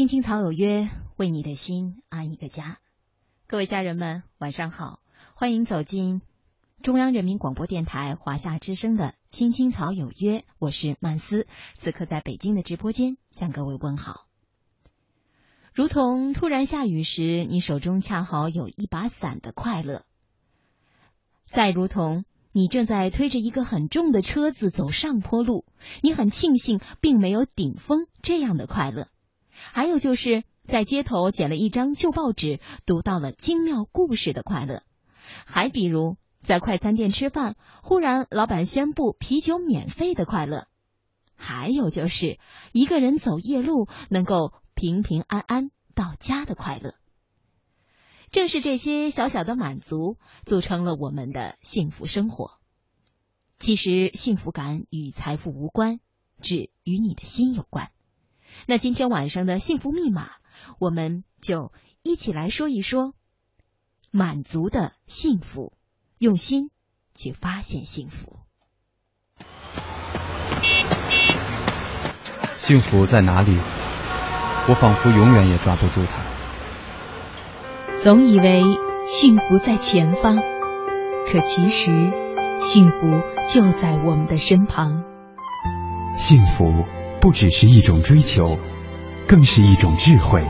青青草有约，为你的心安一个家。各位家人们，晚上好，欢迎走进中央人民广播电台华夏之声的《青青草有约》，我是曼斯，此刻在北京的直播间向各位问好。如同突然下雨时，你手中恰好有一把伞的快乐；再如同你正在推着一个很重的车子走上坡路，你很庆幸并没有顶风这样的快乐；还有就是在街头捡了一张旧报纸，读到了精妙故事的快乐；还比如在快餐店吃饭，忽然老板宣布啤酒免费的快乐；还有就是一个人走夜路能够。平平安安到家的快乐，正是这些小小的满足，组成了我们的幸福生活。其实，幸福感与财富无关，只与你的心有关。那今天晚上的幸福密码，我们就一起来说一说满足的幸福，用心去发现幸福。幸福在哪里？我仿佛永远也抓不住它。总以为幸福在前方，可其实幸福就在我们的身旁。幸福不只是一种追求，更是一种智慧。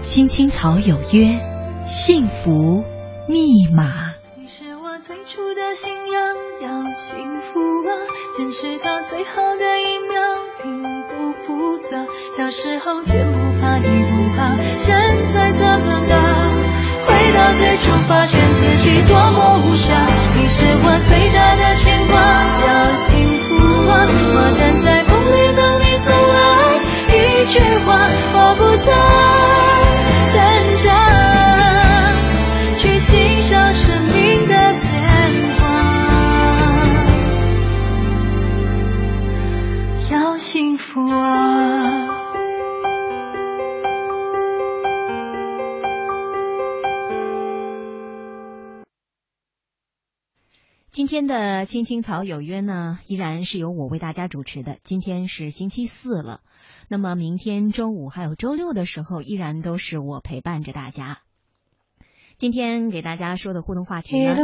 青青草有约，幸福密码。你是我最初的信仰，要幸福啊，坚持到最后的一秒。并不复杂，小时候天不怕地不怕，现在怎么了？回到最初，发现自己多么无暇。你是我最大的牵挂，要幸福啊！我站的青青草有约呢，依然是由我为大家主持的。今天是星期四了，那么明天周五还有周六的时候，依然都是我陪伴着大家。今天给大家说的互动话题呢，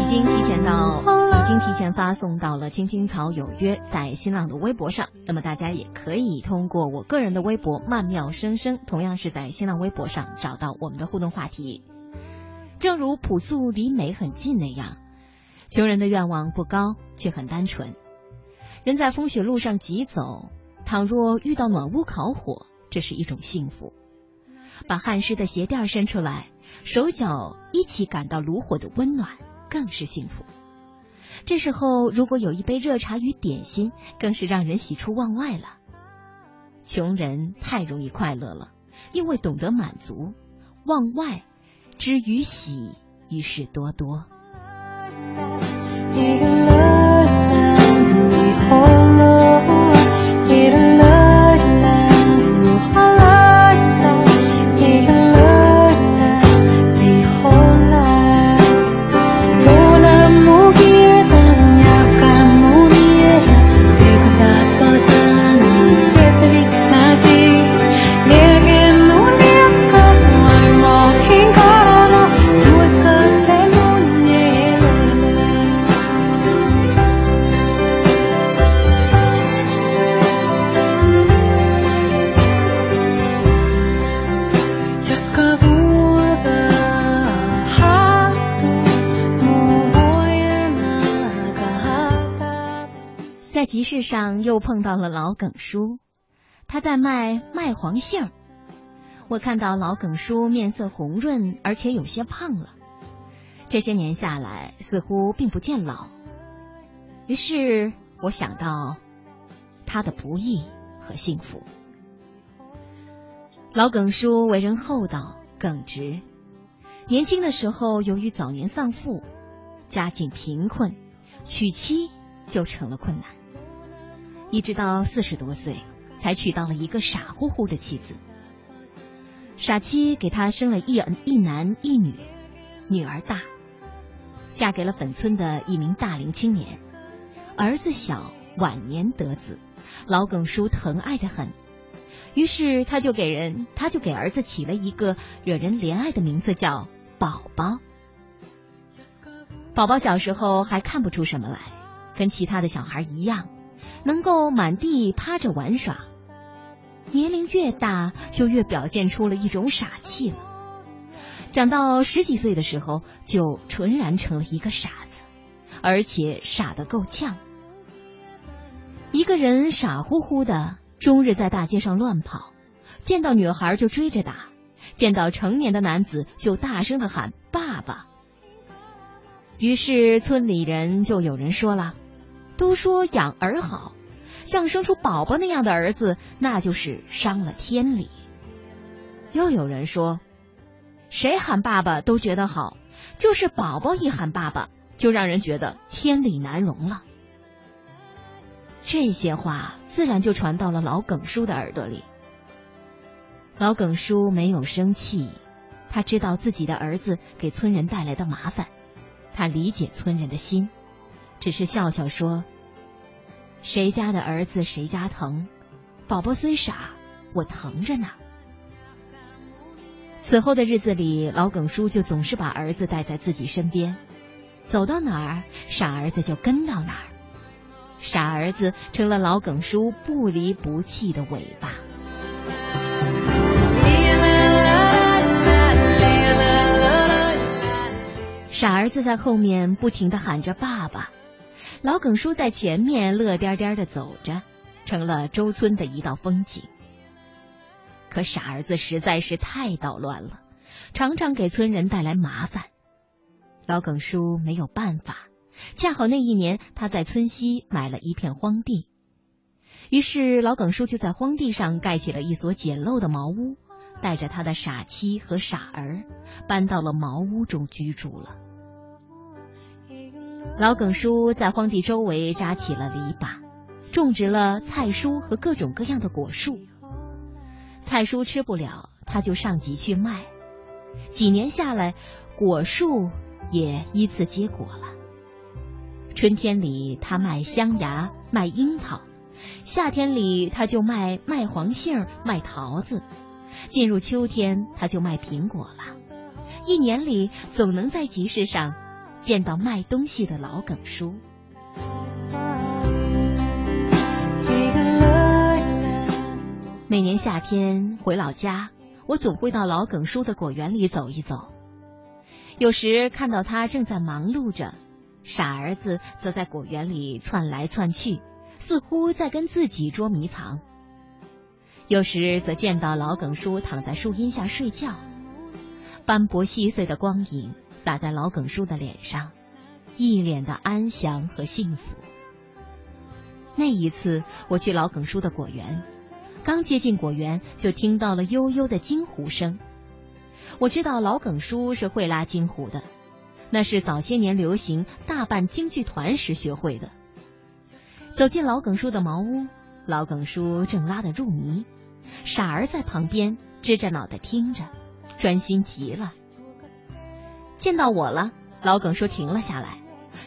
已经提前到，已经提前发送到了青青草有约在新浪的微博上。那么大家也可以通过我个人的微博曼妙生生，同样是在新浪微博上找到我们的互动话题。正如朴素离美很近那样。穷人的愿望不高，却很单纯。人在风雪路上疾走，倘若遇到暖屋烤火，这是一种幸福。把汗湿的鞋垫伸出来，手脚一起感到炉火的温暖，更是幸福。这时候，如果有一杯热茶与点心，更是让人喜出望外了。穷人太容易快乐了，因为懂得满足。望外之于喜，于是多多。一个又碰到了老耿叔，他在卖麦黄杏儿。我看到老耿叔面色红润，而且有些胖了。这些年下来，似乎并不见老。于是我想到他的不易和幸福。老耿叔为人厚道耿直，年轻的时候由于早年丧父，家境贫困，娶妻就成了困难。一直到四十多岁，才娶到了一个傻乎乎的妻子。傻妻给他生了一一男一女，女儿大，嫁给了本村的一名大龄青年。儿子小，晚年得子，老耿叔疼爱的很。于是他就给人，他就给儿子起了一个惹人怜爱的名字，叫宝宝。宝宝小时候还看不出什么来，跟其他的小孩一样，能够满地趴着玩耍。年龄越大，就越表现出了一种傻气了。长到十几岁的时候，就纯然成了一个傻子，而且傻得够呛。一个人傻乎乎的，终日在大街上乱跑，见到女孩就追着打，见到成年的男子就大声的喊爸爸。于是村里人就有人说了，都说养儿好。像生出宝宝那样的儿子，那就是伤了天理。又有人说，谁喊爸爸都觉得好，就是宝宝一喊爸爸，就让人觉得天理难容了。这些话自然就传到了老耿叔的耳朵里。老耿叔没有生气，他知道自己的儿子给村人带来的麻烦，他理解村人的心，只是笑笑说。谁家的儿子谁家疼，宝宝虽傻，我疼着呢。此后的日子里，老耿叔就总是把儿子带在自己身边，走到哪儿，傻儿子就跟到哪儿，傻儿子成了老耿叔不离不弃的尾巴。傻儿子在后面不停的喊着爸爸。老耿叔在前面乐颠颠的走着，成了周村的一道风景。可傻儿子实在是太捣乱了，常常给村人带来麻烦。老耿叔没有办法，恰好那一年他在村西买了一片荒地，于是老耿叔就在荒地上盖起了一所简陋的茅屋，带着他的傻妻和傻儿，搬到了茅屋中居住了。老耿叔在荒地周围扎起了篱笆，种植了菜蔬和各种各样的果树。菜蔬吃不了，他就上集去卖。几年下来，果树也依次结果了。春天里他卖香芽、卖樱桃，夏天里他就卖麦黄杏、卖桃子，进入秋天他就卖苹果了。一年里总能在集市上。见到卖东西的老耿叔。每年夏天回老家，我总会到老耿叔的果园里走一走。有时看到他正在忙碌着，傻儿子则在果园里窜来窜去，似乎在跟自己捉迷藏。有时则见到老耿叔躺在树荫下睡觉，斑驳细碎的光影。洒在老耿叔的脸上，一脸的安详和幸福。那一次，我去老耿叔的果园，刚接近果园，就听到了悠悠的金湖声。我知道老耿叔是会拉金湖的，那是早些年流行大办京剧团时学会的。走进老耿叔的茅屋，老耿叔正拉得入迷，傻儿在旁边支着脑袋听着，专心极了。见到我了，老耿叔停了下来，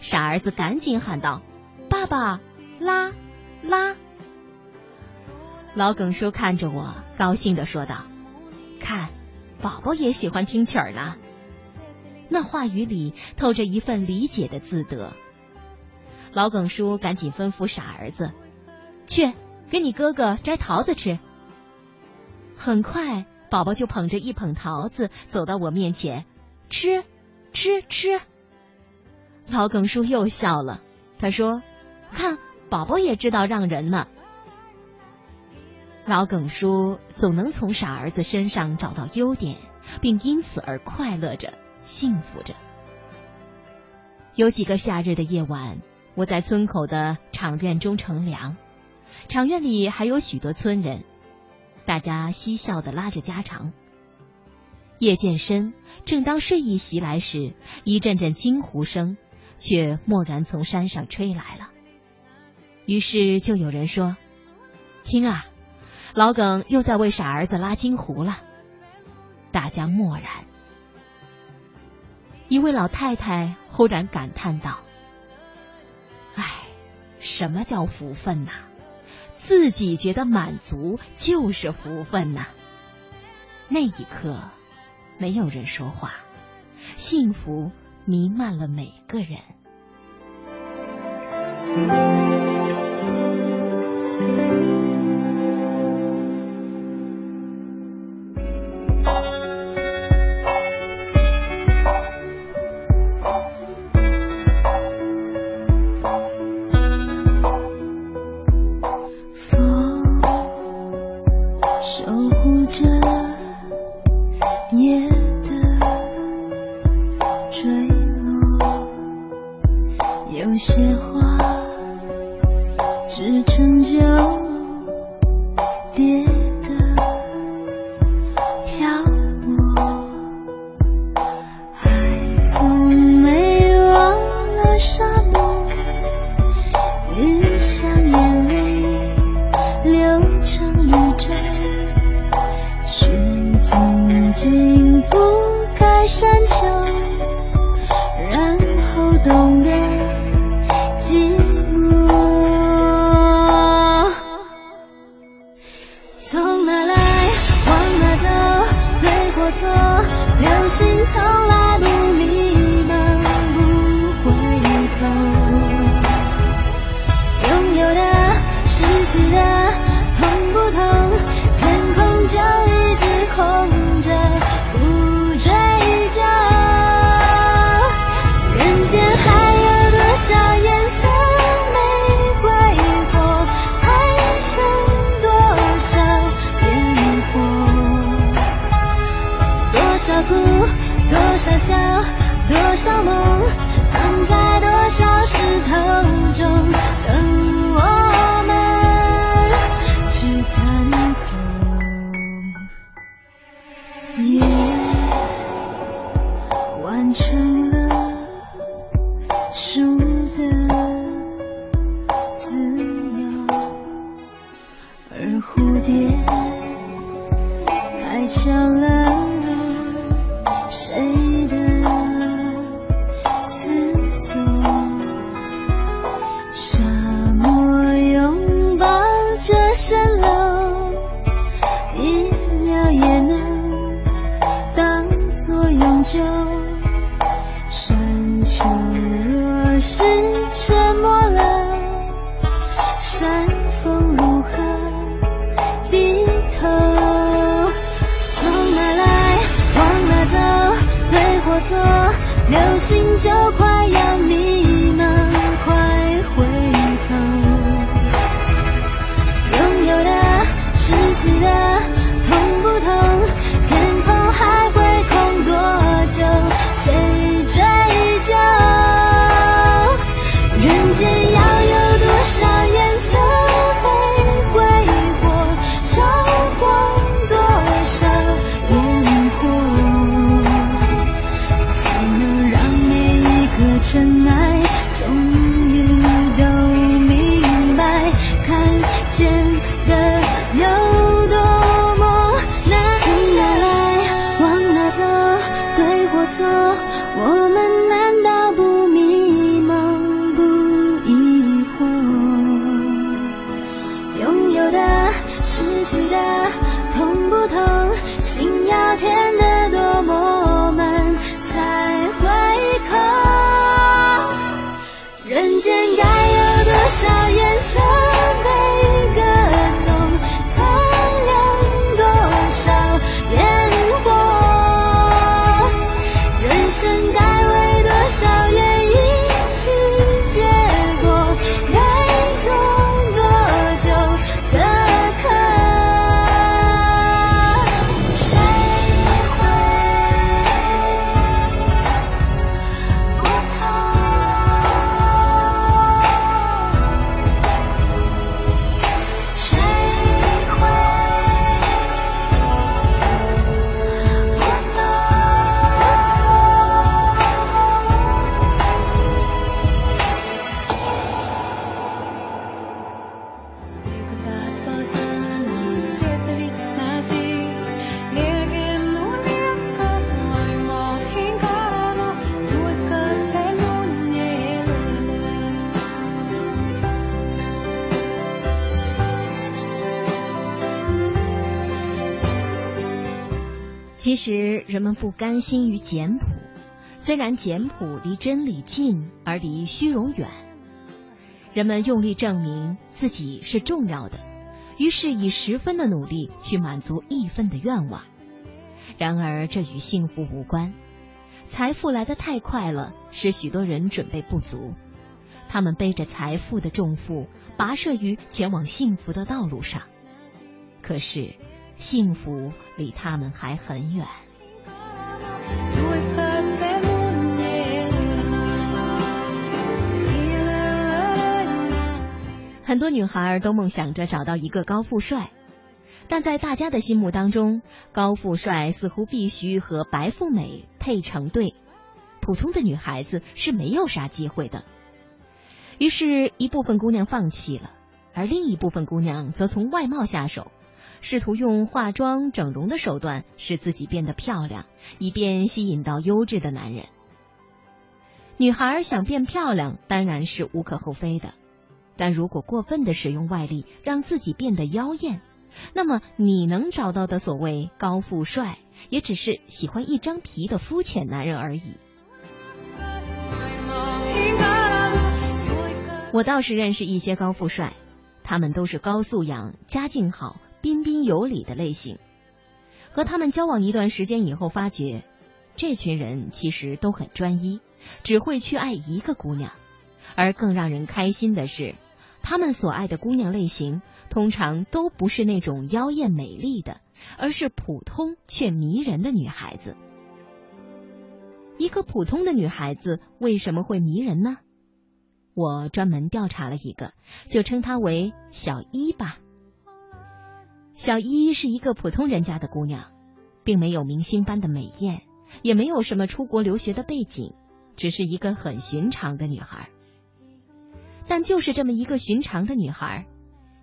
傻儿子赶紧喊道：“爸爸，拉拉！”老耿叔看着我，高兴的说道：“看，宝宝也喜欢听曲儿呢。”那话语里透着一份理解的自得。老耿叔赶紧吩咐傻儿子：“去给你哥哥摘桃子吃。”很快，宝宝就捧着一捧桃子走到我面前，吃。吃吃，老耿叔又笑了。他说：“看，宝宝也知道让人呢。”老耿叔总能从傻儿子身上找到优点，并因此而快乐着、幸福着。有几个夏日的夜晚，我在村口的场院中乘凉，场院里还有许多村人，大家嬉笑的拉着家常。夜渐深，正当睡意袭来时，一阵阵惊呼声却蓦然从山上吹来了。于是就有人说：“听啊，老耿又在为傻儿子拉金壶了。”大家默然。一位老太太忽然感叹道：“唉，什么叫福分呐？自己觉得满足就是福分呐。那一刻，没有人说话，幸福弥漫了每个人。甘心于简朴，虽然简朴离真理近而离虚荣远。人们用力证明自己是重要的，于是以十分的努力去满足一分的愿望。然而这与幸福无关。财富来得太快了，使许多人准备不足。他们背着财富的重负，跋涉于前往幸福的道路上。可是。幸福离他们还很远。很多女孩都梦想着找到一个高富帅，但在大家的心目当中，高富帅似乎必须和白富美配成对，普通的女孩子是没有啥机会的。于是，一部分姑娘放弃了，而另一部分姑娘则从外貌下手。试图用化妆、整容的手段使自己变得漂亮，以便吸引到优质的男人。女孩想变漂亮当然是无可厚非的，但如果过分的使用外力让自己变得妖艳，那么你能找到的所谓高富帅，也只是喜欢一张皮的肤浅男人而已。我倒是认识一些高富帅，他们都是高素养、家境好。彬彬有礼的类型，和他们交往一段时间以后，发觉这群人其实都很专一，只会去爱一个姑娘。而更让人开心的是，他们所爱的姑娘类型通常都不是那种妖艳美丽的，而是普通却迷人的女孩子。一个普通的女孩子为什么会迷人呢？我专门调查了一个，就称她为小一吧。小一是一个普通人家的姑娘，并没有明星般的美艳，也没有什么出国留学的背景，只是一个很寻常的女孩。但就是这么一个寻常的女孩，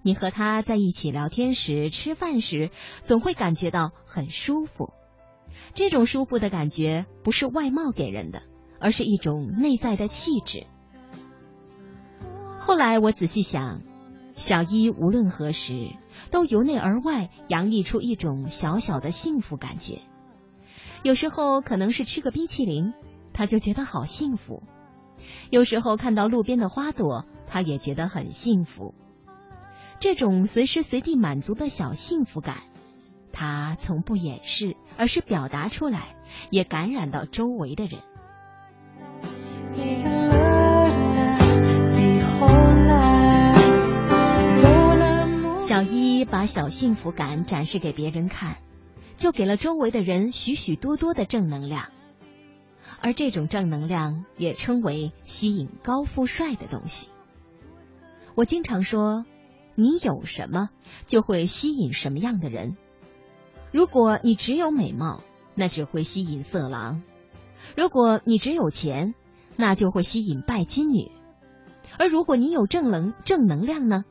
你和她在一起聊天时、吃饭时，总会感觉到很舒服。这种舒服的感觉不是外貌给人的，而是一种内在的气质。后来我仔细想。小一无论何时都由内而外洋溢出一种小小的幸福感觉。有时候可能是吃个冰淇淋，他就觉得好幸福；有时候看到路边的花朵，他也觉得很幸福。这种随时随地满足的小幸福感，他从不掩饰，而是表达出来，也感染到周围的人。小一把小幸福感展示给别人看，就给了周围的人许许多多的正能量，而这种正能量也称为吸引高富帅的东西。我经常说，你有什么就会吸引什么样的人。如果你只有美貌，那只会吸引色狼；如果你只有钱，那就会吸引拜金女；而如果你有正能正能量呢？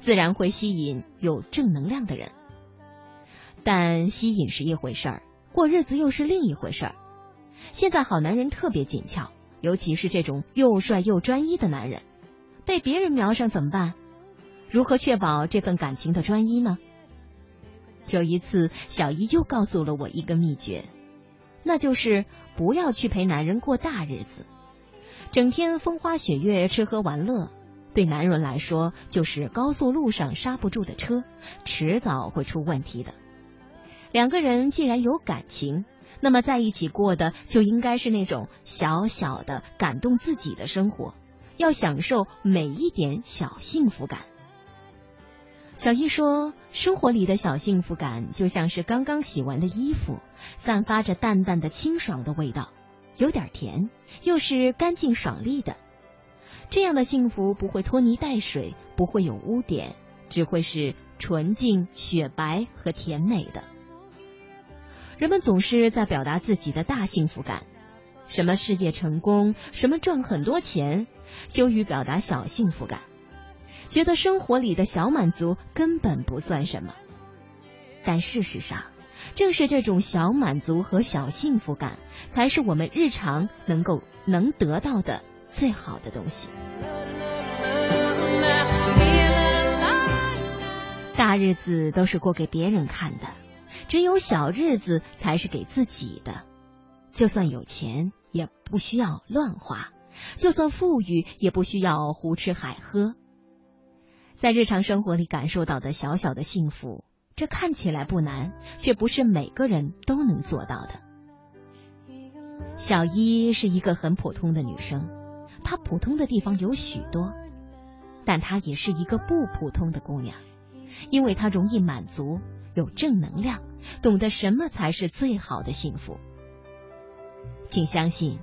自然会吸引有正能量的人，但吸引是一回事儿，过日子又是另一回事儿。现在好男人特别紧俏，尤其是这种又帅又专一的男人，被别人瞄上怎么办？如何确保这份感情的专一呢？有一次，小姨又告诉了我一个秘诀，那就是不要去陪男人过大日子，整天风花雪月、吃喝玩乐。对男人来说，就是高速路上刹不住的车，迟早会出问题的。两个人既然有感情，那么在一起过的就应该是那种小小的感动自己的生活，要享受每一点小幸福感。小易说，生活里的小幸福感就像是刚刚洗完的衣服，散发着淡淡的清爽的味道，有点甜，又是干净爽利的。这样的幸福不会拖泥带水，不会有污点，只会是纯净、雪白和甜美的。人们总是在表达自己的大幸福感，什么事业成功，什么赚很多钱，羞于表达小幸福感，觉得生活里的小满足根本不算什么。但事实上，正是这种小满足和小幸福感，才是我们日常能够能得到的。最好的东西，大日子都是过给别人看的，只有小日子才是给自己的。就算有钱，也不需要乱花；就算富裕，也不需要胡吃海喝。在日常生活里感受到的小小的幸福，这看起来不难，却不是每个人都能做到的。小一是一个很普通的女生，她普通的地方有许多，但她也是一个不普通的姑娘，因为她容易满足，有正能量，懂得什么才是最好的幸福。请相信，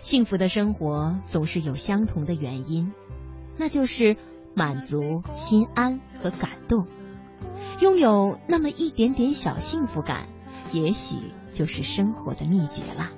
幸福的生活总是有相同的原因，那就是满足、心安和感动。拥有那么一点点小幸福感，也许就是生活的秘诀了。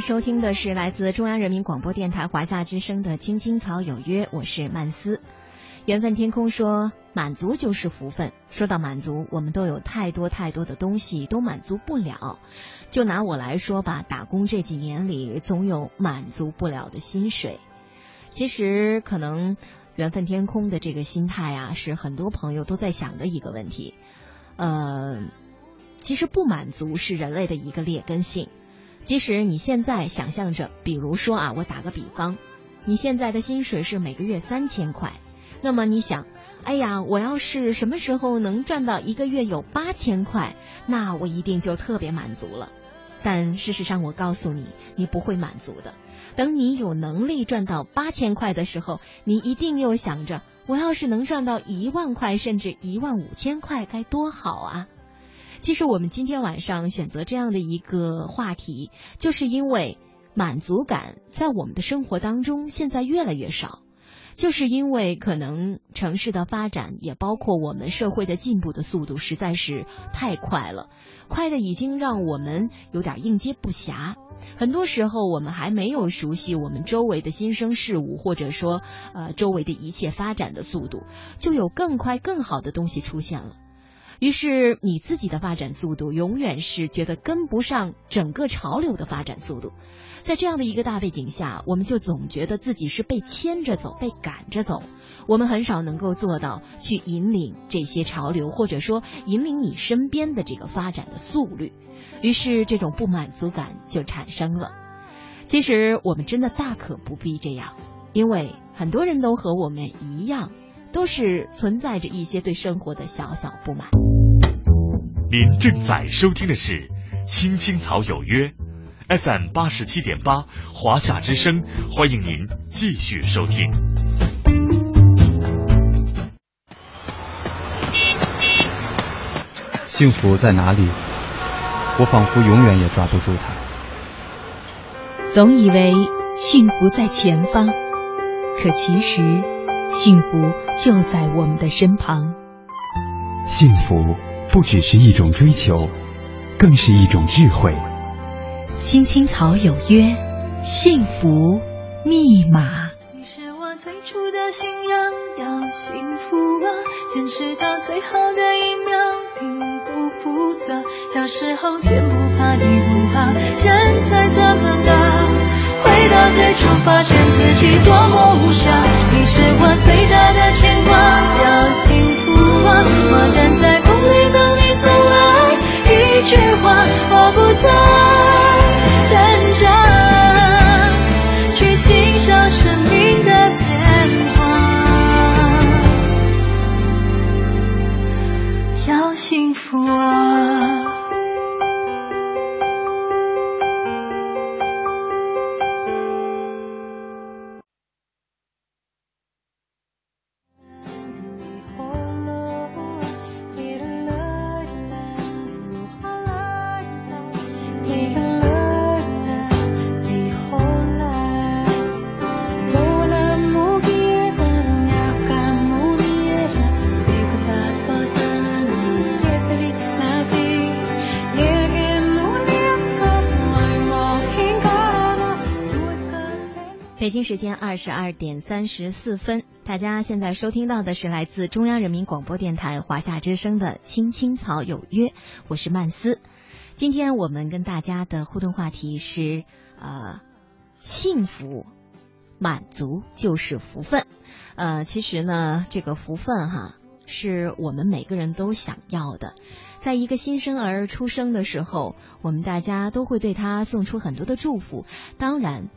收听的是来自中央人民广播电台华夏之声的《青青草有约》，我是曼斯。缘分天空说：“满足就是福分。”说到满足，我们都有太多太多的东西都满足不了。就拿我来说吧，打工这几年里，总有满足不了的薪水。其实，可能缘分天空的这个心态啊，是很多朋友都在想的一个问题。呃，其实不满足是人类的一个劣根性。即使你现在想象着，比如说啊，我打个比方，你现在的薪水是每个月三千块，那么你想，哎呀，我要是什么时候能赚到一个月有八千块，那我一定就特别满足了。但事实上，我告诉你，你不会满足的。等你有能力赚到八千块的时候，你一定又想着，我要是能赚到一万块，甚至一万五千块，该多好啊！其实我们今天晚上选择这样的一个话题，就是因为满足感在我们的生活当中现在越来越少，就是因为可能城市的发展，也包括我们社会的进步的速度实在是太快了，快的已经让我们有点应接不暇。很多时候，我们还没有熟悉我们周围的新生事物，或者说呃周围的一切发展的速度，就有更快更好的东西出现了。于是你自己的发展速度永远是觉得跟不上整个潮流的发展速度，在这样的一个大背景下，我们就总觉得自己是被牵着走、被赶着走，我们很少能够做到去引领这些潮流，或者说引领你身边的这个发展的速率。于是这种不满足感就产生了。其实我们真的大可不必这样，因为很多人都和我们一样，都是存在着一些对生活的小小不满。您正在收听的是《青青草有约》，FM 八十七点八，华夏之声，欢迎您继续收听。幸福在哪里？我仿佛永远也抓不住它。总以为幸福在前方，可其实幸福就在我们的身旁。幸福不只是一种追求，更是一种智慧。青青草有约，幸福密码。你是我最初的信仰，要幸福啊，坚持到最后的一秒，并不复杂。小时候天不怕地不怕，现在怎么了？回到最初，发现自己多么无暇。你是我最大的牵挂，要幸福啊！我站在北京时间二十二点三十四分，大家现在收听到的是来自中央人民广播电台华夏之声的《青青草有约》，我是曼斯。今天我们跟大家的互动话题是呃，幸福、满足就是福分。呃，其实呢，这个福分哈，是我们每个人都想要的。在一个新生儿出生的时候，我们大家都会对他送出很多的祝福，当然。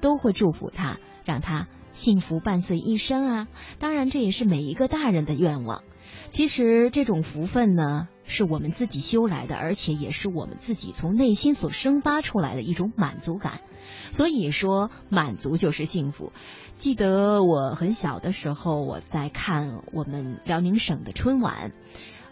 都会祝福他，让他幸福伴随一生啊！当然，这也是每一个大人的愿望。其实，这种福分呢，是我们自己修来的，而且也是我们自己从内心所生发出来的一种满足感。所以说，满足就是幸福。记得我很小的时候，我在看我们辽宁省的春晚。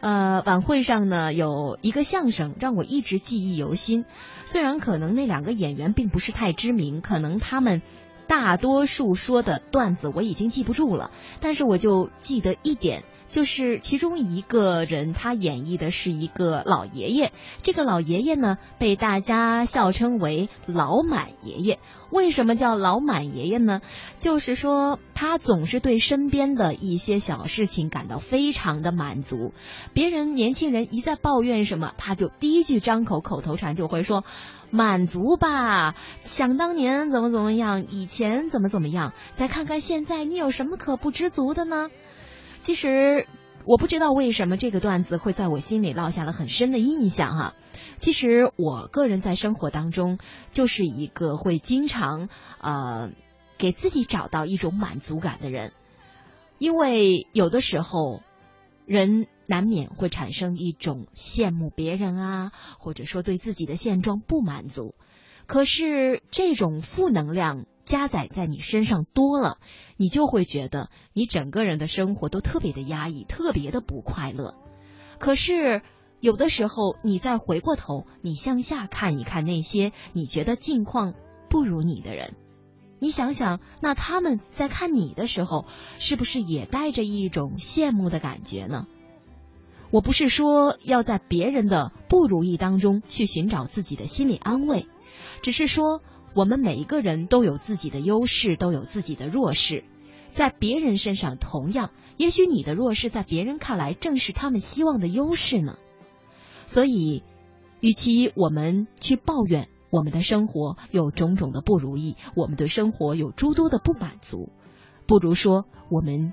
呃，晚会上呢有一个相声让我一直记忆犹新，虽然可能那两个演员并不是太知名，可能他们大多数说的段子我已经记不住了，但是我就记得一点，就是其中一个人，他演绎的是一个老爷爷。这个老爷爷呢，被大家笑称为“老满爷爷”。为什么叫老满爷爷呢？就是说他总是对身边的一些小事情感到非常的满足。别人年轻人一再抱怨什么，他就第一句张口口头禅就会说：“满足吧，想当年怎么怎么样，以前怎么怎么样，再看看现在，你有什么可不知足的呢？”其实我不知道为什么这个段子会在我心里落下了很深的印象哈。其实我个人在生活当中就是一个会经常呃给自己找到一种满足感的人，因为有的时候人难免会产生一种羡慕别人啊，或者说对自己的现状不满足，可是这种负能量。加载在你身上多了，你就会觉得你整个人的生活都特别的压抑，特别的不快乐。可是有的时候，你再回过头，你向下看一看那些你觉得境况不如你的人，你想想，那他们在看你的时候，是不是也带着一种羡慕的感觉呢？我不是说要在别人的不如意当中去寻找自己的心理安慰，只是说。我们每一个人都有自己的优势，都有自己的弱势，在别人身上同样，也许你的弱势在别人看来正是他们希望的优势呢。所以，与其我们去抱怨我们的生活有种种的不如意，我们对生活有诸多的不满足，不如说我们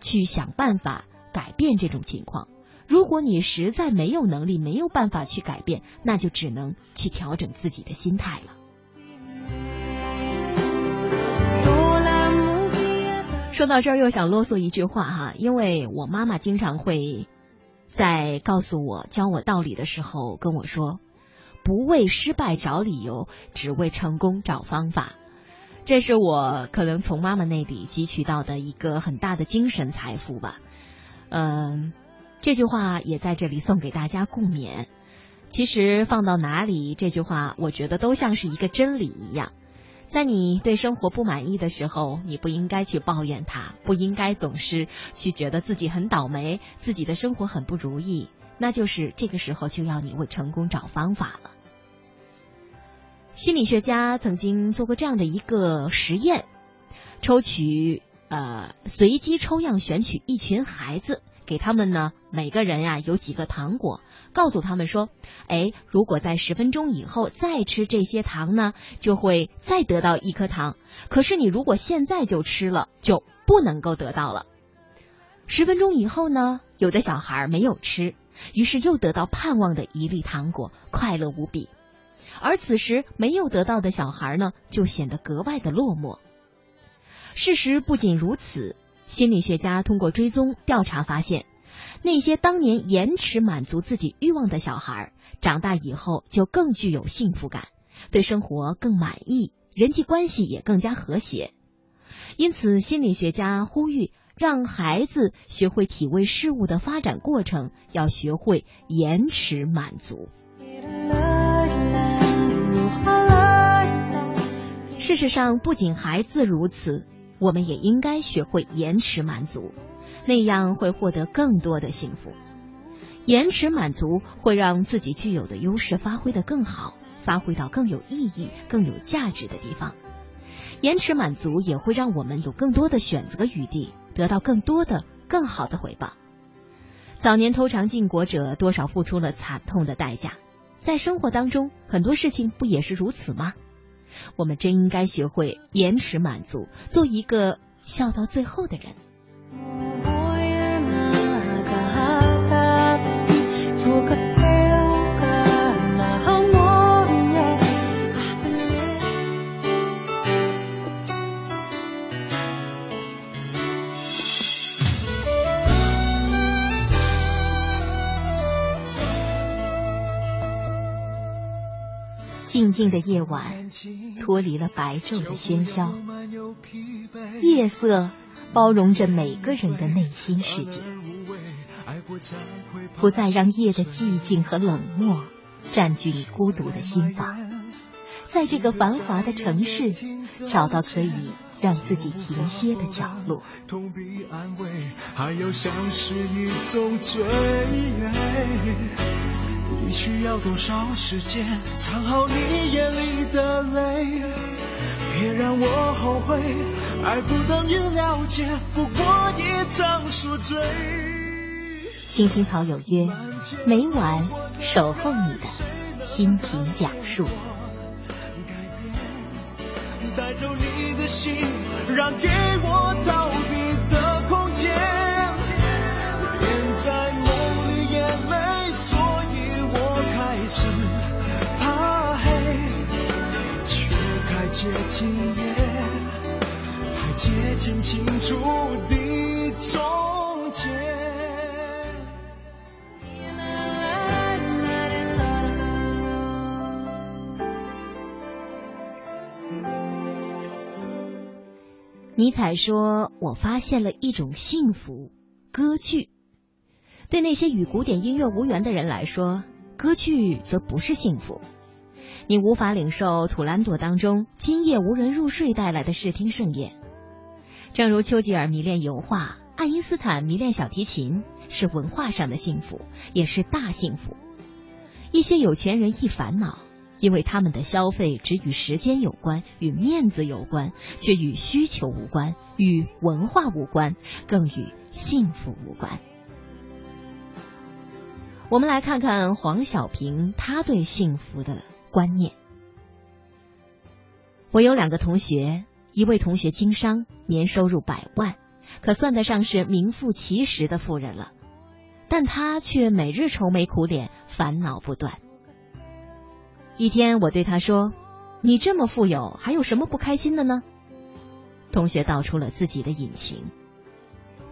去想办法改变这种情况。如果你实在没有能力、没有办法去改变，那就只能去调整自己的心态了。说到这儿，又想啰嗦一句话哈，因为我妈妈经常会在告诉我、教我道理的时候跟我说：“不为失败找理由，只为成功找方法。”这是我可能从妈妈那里汲取到的一个很大的精神财富吧。嗯，这句话也在这里送给大家共勉。其实放到哪里，这句话我觉得都像是一个真理一样。在你对生活不满意的时候，你不应该去抱怨它，不应该总是去觉得自己很倒霉，自己的生活很不如意。那就是这个时候就要你为成功找方法了。心理学家曾经做过这样的一个实验，抽取呃随机抽样选取一群孩子。给他们呢，每个人呀有几个糖果，告诉他们说，哎，如果在十分钟以后再吃这些糖呢，就会再得到一颗糖。可是你如果现在就吃了，就不能够得到了。十分钟以后呢，有的小孩没有吃，于是又得到盼望的一粒糖果，快乐无比。而此时没有得到的小孩呢，就显得格外的落寞。事实不仅如此。心理学家通过追踪调查发现，那些当年延迟满足自己欲望的小孩，长大以后就更具有幸福感，对生活更满意，人际关系也更加和谐。因此，心理学家呼吁让孩子学会体味事物的发展过程，要学会延迟满足。事实上，不仅孩子如此。我们也应该学会延迟满足，那样会获得更多的幸福。延迟满足会让自己具有的优势发挥的更好，发挥到更有意义、更有价值的地方。延迟满足也会让我们有更多的选择余地，得到更多的、更好的回报。早年偷尝禁果者多少付出了惨痛的代价，在生活当中很多事情不也是如此吗？我们真应该学会延迟满足，做一个笑到最后的人。静静的夜晚，脱离了白昼的喧嚣，夜色包容着每个人的内心世界，不再让夜的寂静和冷漠占据你孤独的心房。在这个繁华的城市，找到可以让自己停歇的角落。你需要多少时间藏好你眼里的泪？别让我后悔，爱不等于了解，不过一场宿醉。青青草有约，每晚守候你的心情讲述。带走你的心，让给我逃避接近夜，太接近清楚的从前。尼采说：“我发现了一种幸福——歌剧。对那些与古典音乐无缘的人来说，歌剧则不是幸福。你无法领受土兰朵当中今夜无人入睡带来的视听盛宴。正如丘吉尔迷恋油画，爱因斯坦迷恋小提琴，是文化上的幸福，也是大幸福。一些有钱人一烦恼。”因为他们的消费只与时间有关，与面子有关，却与需求无关，与文化无关，更与幸福无关。我们来看看黄小平他对幸福的观念。我有两个同学，一位同学经商，年收入百万，可算得上是名副其实的富人了，但他却每日愁眉苦脸，烦恼不断。一天，我对他说：“你这么富有，还有什么不开心的呢？”同学道出了自己的隐情。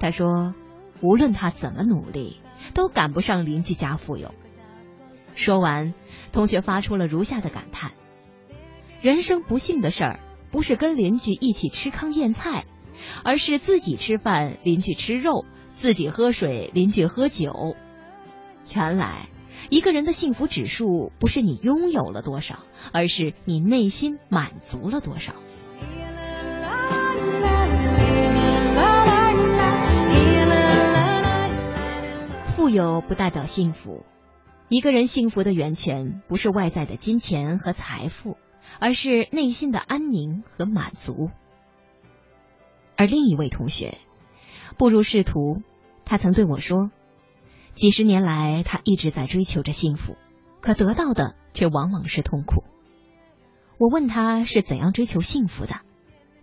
他说：“无论他怎么努力，都赶不上邻居家富有。”说完，同学发出了如下的感叹：“人生不幸的事儿，不是跟邻居一起吃糠咽菜，而是自己吃饭，邻居吃肉；自己喝水，邻居喝酒。”原来。一个人的幸福指数不是你拥有了多少，而是你内心满足了多少。富有不代表幸福，一个人幸福的源泉不是外在的金钱和财富，而是内心的安宁和满足。而另一位同学步入仕途，他曾对我说。几十年来，他一直在追求着幸福，可得到的却往往是痛苦。我问他是怎样追求幸福的，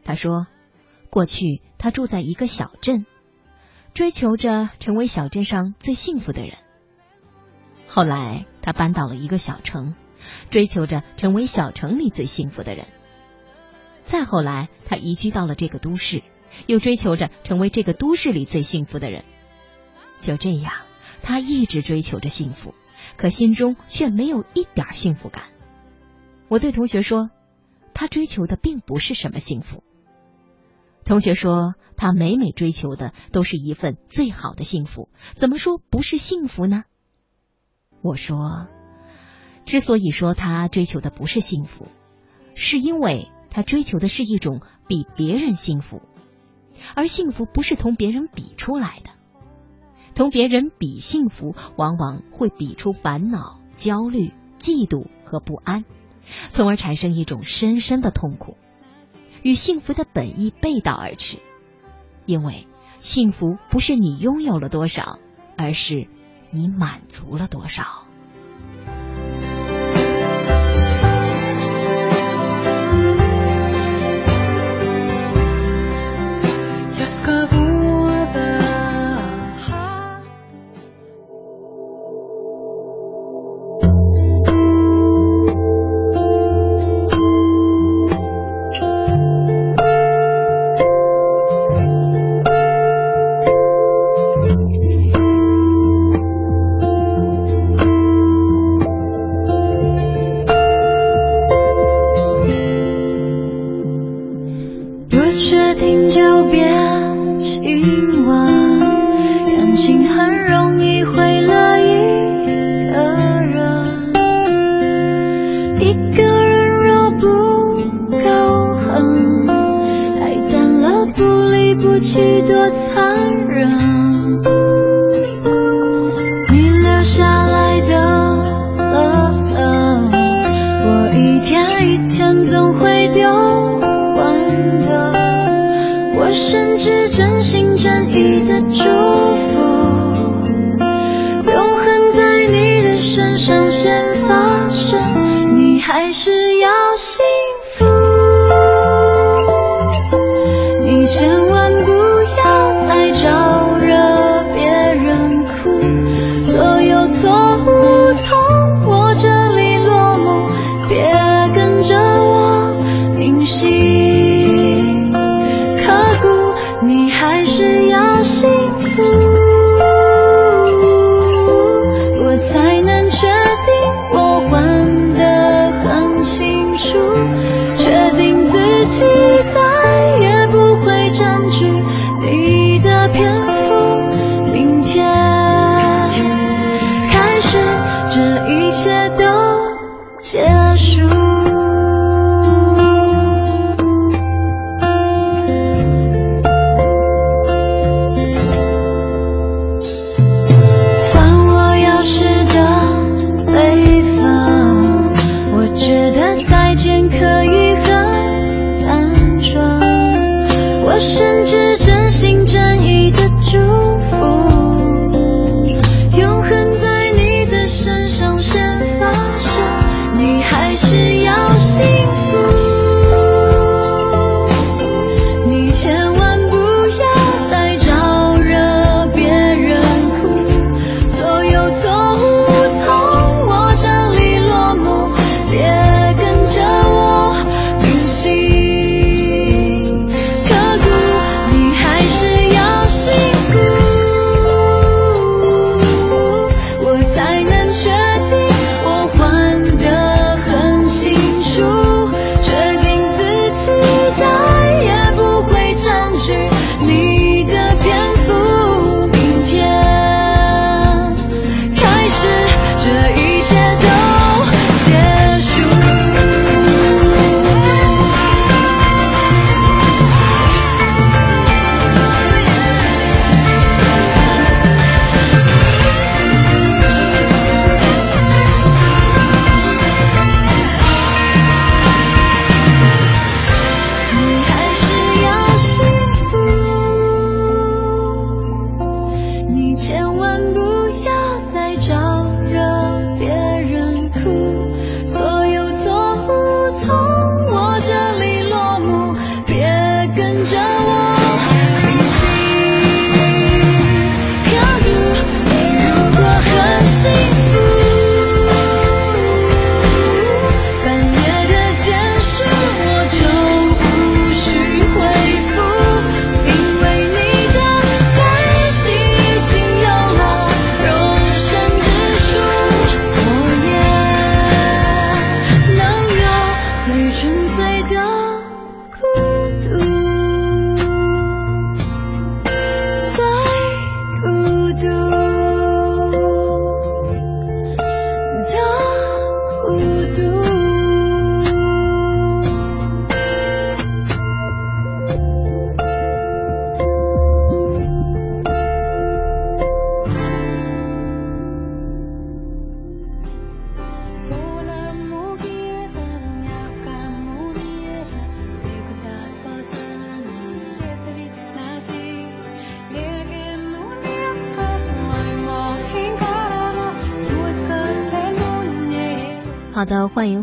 他说：过去他住在一个小镇，追求着成为小镇上最幸福的人。后来他搬到了一个小城，追求着成为小城里最幸福的人。再后来，他移居到了这个都市，又追求着成为这个都市里最幸福的人。就这样。他一直追求着幸福，可心中却没有一点幸福感。我对同学说，他追求的并不是什么幸福。同学说，他每每追求的都是一份最好的幸福，怎么说不是幸福呢？我说，之所以说他追求的不是幸福，是因为他追求的是一种比别人幸福，而幸福不是同别人比出来的。同别人比幸福，往往会比出烦恼、焦虑、嫉妒和不安，从而产生一种深深的痛苦，与幸福的本意背道而驰。因为幸福不是你拥有了多少，而是你满足了多少。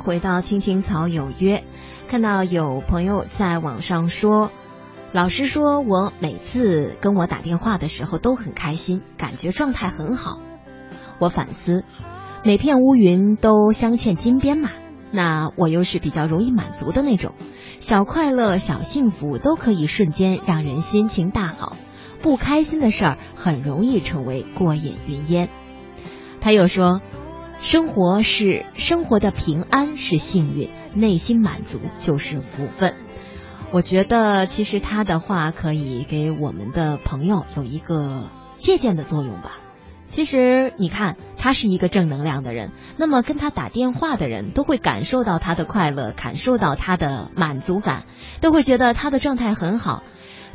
回到青青草有约。看到有朋友在网上说，老师说我每次跟我打电话的时候都很开心，感觉状态很好。我反思，每片乌云都镶嵌金边嘛，那我又是比较容易满足的那种，小快乐、小幸福都可以瞬间让人心情大好，不开心的事儿很容易成为过眼云烟。他又说。生活是生活的平安是幸运，内心满足就是福分。我觉得其实他的话可以给我们的朋友有一个借鉴的作用吧。其实你看，他是一个正能量的人，那么跟他打电话的人都会感受到他的快乐，感受到他的满足感，都会觉得他的状态很好。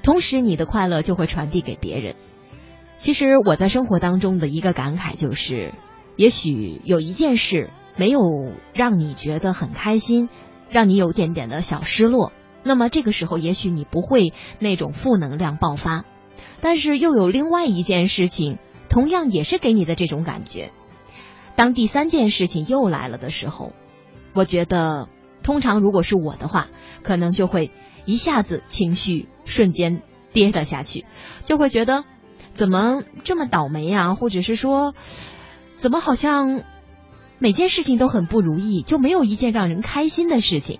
同时你的快乐就会传递给别人。其实我在生活当中的一个感慨就是，也许有一件事没有让你觉得很开心，让你有点点的小失落，那么这个时候也许你不会那种负能量爆发，但是又有另外一件事情，同样也是给你的这种感觉。当第三件事情又来了的时候，我觉得通常如果是我的话，可能就会一下子情绪瞬间跌了下去，就会觉得。怎么这么倒霉啊？或者是说，怎么好像每件事情都很不如意，就没有一件让人开心的事情？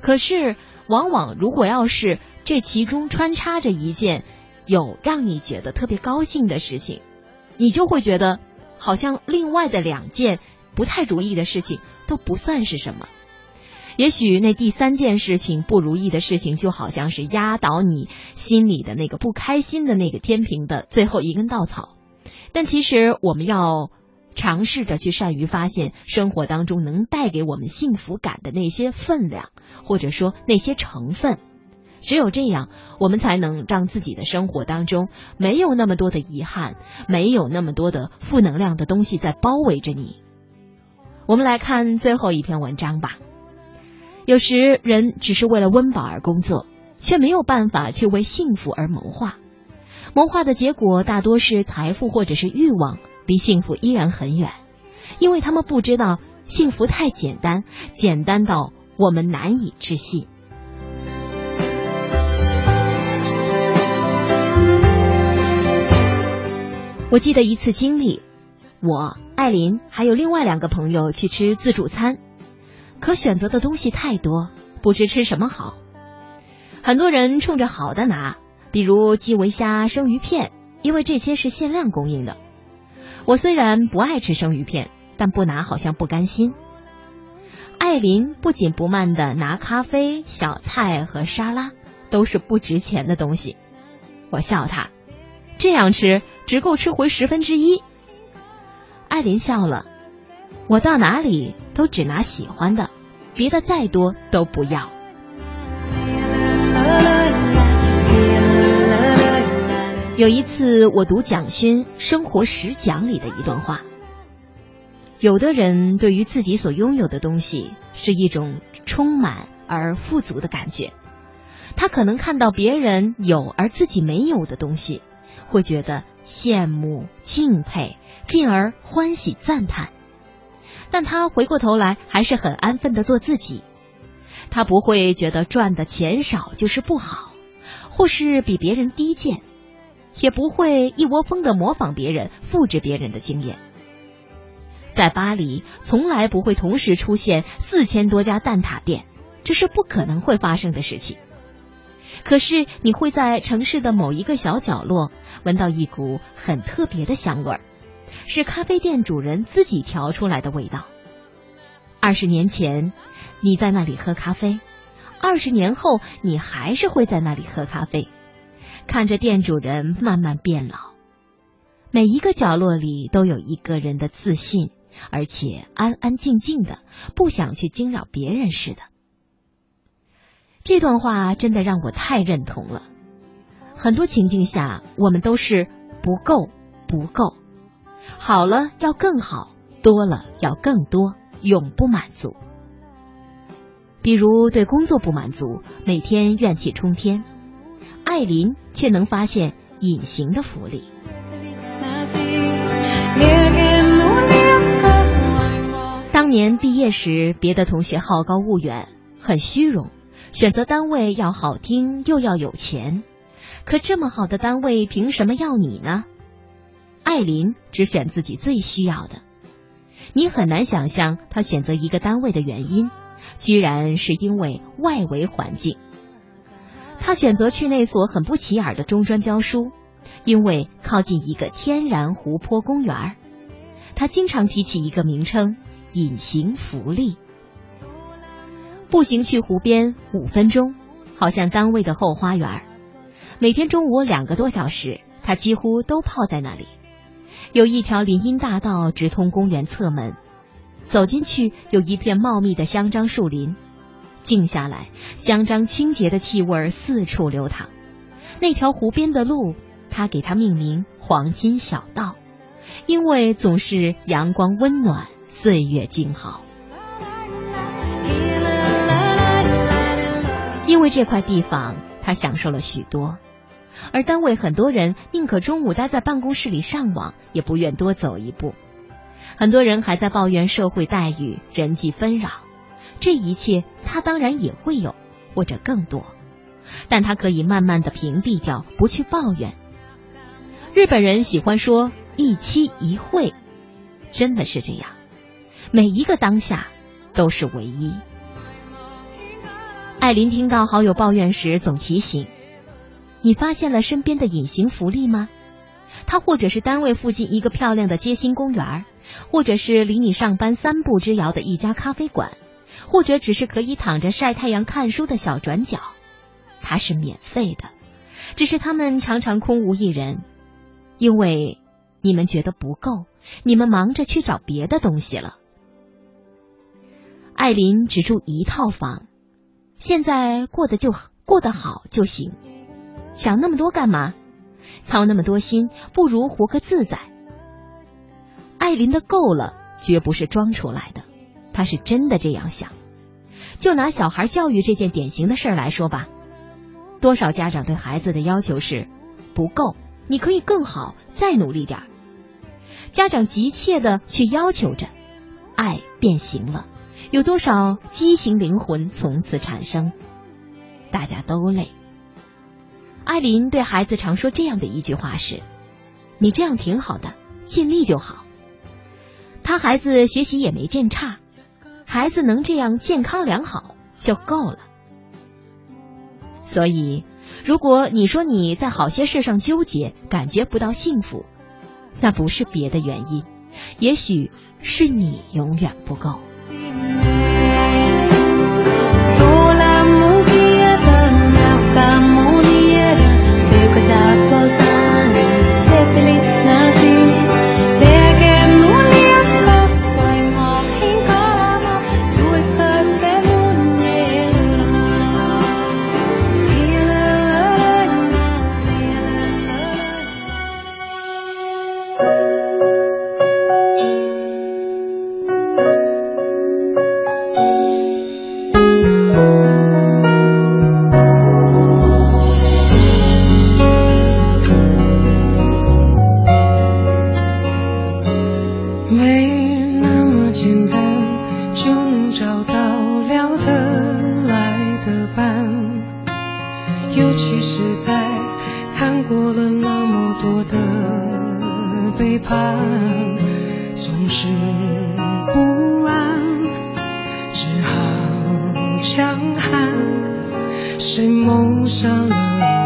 可是，往往如果要是这其中穿插着一件有让你觉得特别高兴的事情，你就会觉得好像另外的两件不太如意的事情都不算是什么。也许那第三件事情不如意的事情，就好像是压倒你心里的那个不开心的那个天平的最后一根稻草。但其实我们要尝试着去善于发现生活当中能带给我们幸福感的那些分量，或者说那些成分。只有这样，我们才能让自己的生活当中没有那么多的遗憾，没有那么多的负能量的东西在包围着你。我们来看最后一篇文章吧。有时人只是为了温饱而工作，却没有办法去为幸福而谋划。谋划的结果大多是财富或者是欲望，离幸福依然很远，因为他们不知道幸福太简单，简单到我们难以置信。我记得一次经历，我艾琳还有另外两个朋友去吃自助餐。可选择的东西太多，不知吃什么好。很多人冲着好的拿，比如基围虾、生鱼片，因为这些是限量供应的。我虽然不爱吃生鱼片，但不拿好像不甘心。艾琳不紧不慢的拿咖啡、小菜和沙拉，都是不值钱的东西。我笑他，这样吃只够吃回十分之一。艾琳笑了。我到哪里都只拿喜欢的，别的再多都不要。有一次，我读蒋勋《生活十讲》里的一段话：有的人对于自己所拥有的东西是一种充满而富足的感觉，他可能看到别人有而自己没有的东西，会觉得羡慕、敬佩，进而欢喜赞叹。但他回过头来还是很安分的做自己，他不会觉得赚的钱少就是不好，或是比别人低贱，也不会一窝蜂的模仿别人、复制别人的经验。在巴黎，从来不会同时出现四千多家蛋挞店，这是不可能会发生的事情。可是你会在城市的某一个小角落闻到一股很特别的香味儿。是咖啡店主人自己调出来的味道。二十年前，你在那里喝咖啡；二十年后，你还是会在那里喝咖啡，看着店主人慢慢变老。每一个角落里都有一个人的自信，而且安安静静的，不想去惊扰别人似的。这段话真的让我太认同了。很多情境下，我们都是不够，不够。好了要更好，多了要更多，永不满足。比如对工作不满足，每天怨气冲天，艾琳却能发现隐形的福利。当年毕业时，别的同学好高骛远，很虚荣，选择单位要好听又要有钱，可这么好的单位，凭什么要你呢？艾琳只选自己最需要的，你很难想象他选择一个单位的原因，居然是因为外围环境。他选择去那所很不起眼的中专教书，因为靠近一个天然湖泊公园。他经常提起一个名称——隐形福利。步行去湖边五分钟，好像单位的后花园。每天中午两个多小时，他几乎都泡在那里。有一条林荫大道直通公园侧门，走进去有一片茂密的香樟树林，静下来，香樟清洁的气味四处流淌。那条湖边的路，他给它命名“黄金小道”，因为总是阳光温暖，岁月静好。因为这块地方，他享受了许多，而单位很多人宁可中午待在办公室里上网，也不愿多走一步。很多人还在抱怨社会待遇、人际纷扰，这一切他当然也会有，或者更多，但他可以慢慢的屏蔽掉，不去抱怨。日本人喜欢说一期一会，真的是这样，每一个当下都是唯一。艾琳听到好友抱怨时，总提醒：“你发现了身边的隐形福利吗？它或者是单位附近一个漂亮的街心公园，或者是离你上班三步之遥的一家咖啡馆，或者只是可以躺着晒太阳看书的小转角。它是免费的，只是他们常常空无一人，因为你们觉得不够，你们忙着去找别的东西了。”艾琳只住一套房。现在过得就过得好就行，想那么多干嘛？操那么多心，不如活个自在。艾琳的够了，绝不是装出来的，他是真的这样想。就拿小孩教育这件典型的事儿来说吧，多少家长对孩子的要求是不够，你可以更好，再努力点儿。家长急切的去要求着，爱变形了。有多少畸形灵魂从此产生？大家都累。艾琳对孩子常说这样的一句话是：“你这样挺好的，尽力就好。”他孩子学习也没见差，孩子能这样健康良好就够了。所以，如果你说你在好些事上纠结，感觉不到幸福，那不是别的原因，也许是你永远不够。简单就能找到聊得来的伴。尤其是在看过了那么多的背叛总是不安只好强悍谁谋杀了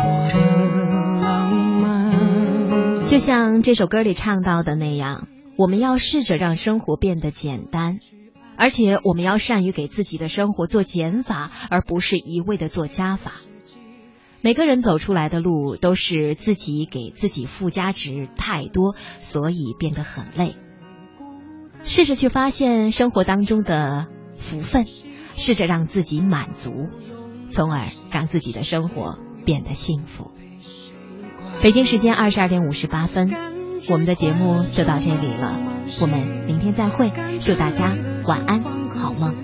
我的浪漫。就像这首歌里唱到的那样我们要试着让生活变得简单，而且我们要善于给自己的生活做减法，而不是一味的做加法。每个人走出来的路都是自己给自己附加值太多，所以变得很累。试着去发现生活当中的福分，试着让自己满足，从而让自己的生活变得幸福。北京时间二十二点五十八分。我们的节目就到这里了，我们明天再会，祝大家晚安，好梦。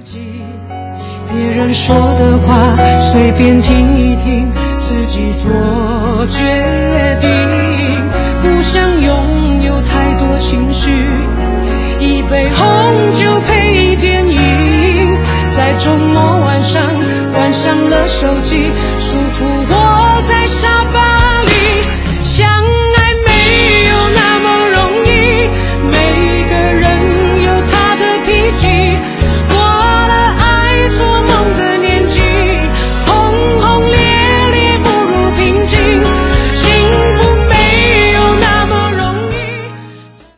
别人说的话随便听一听，自己做决定。不想拥有太多情绪，一杯红酒配电影，在周末晚上关上了手机。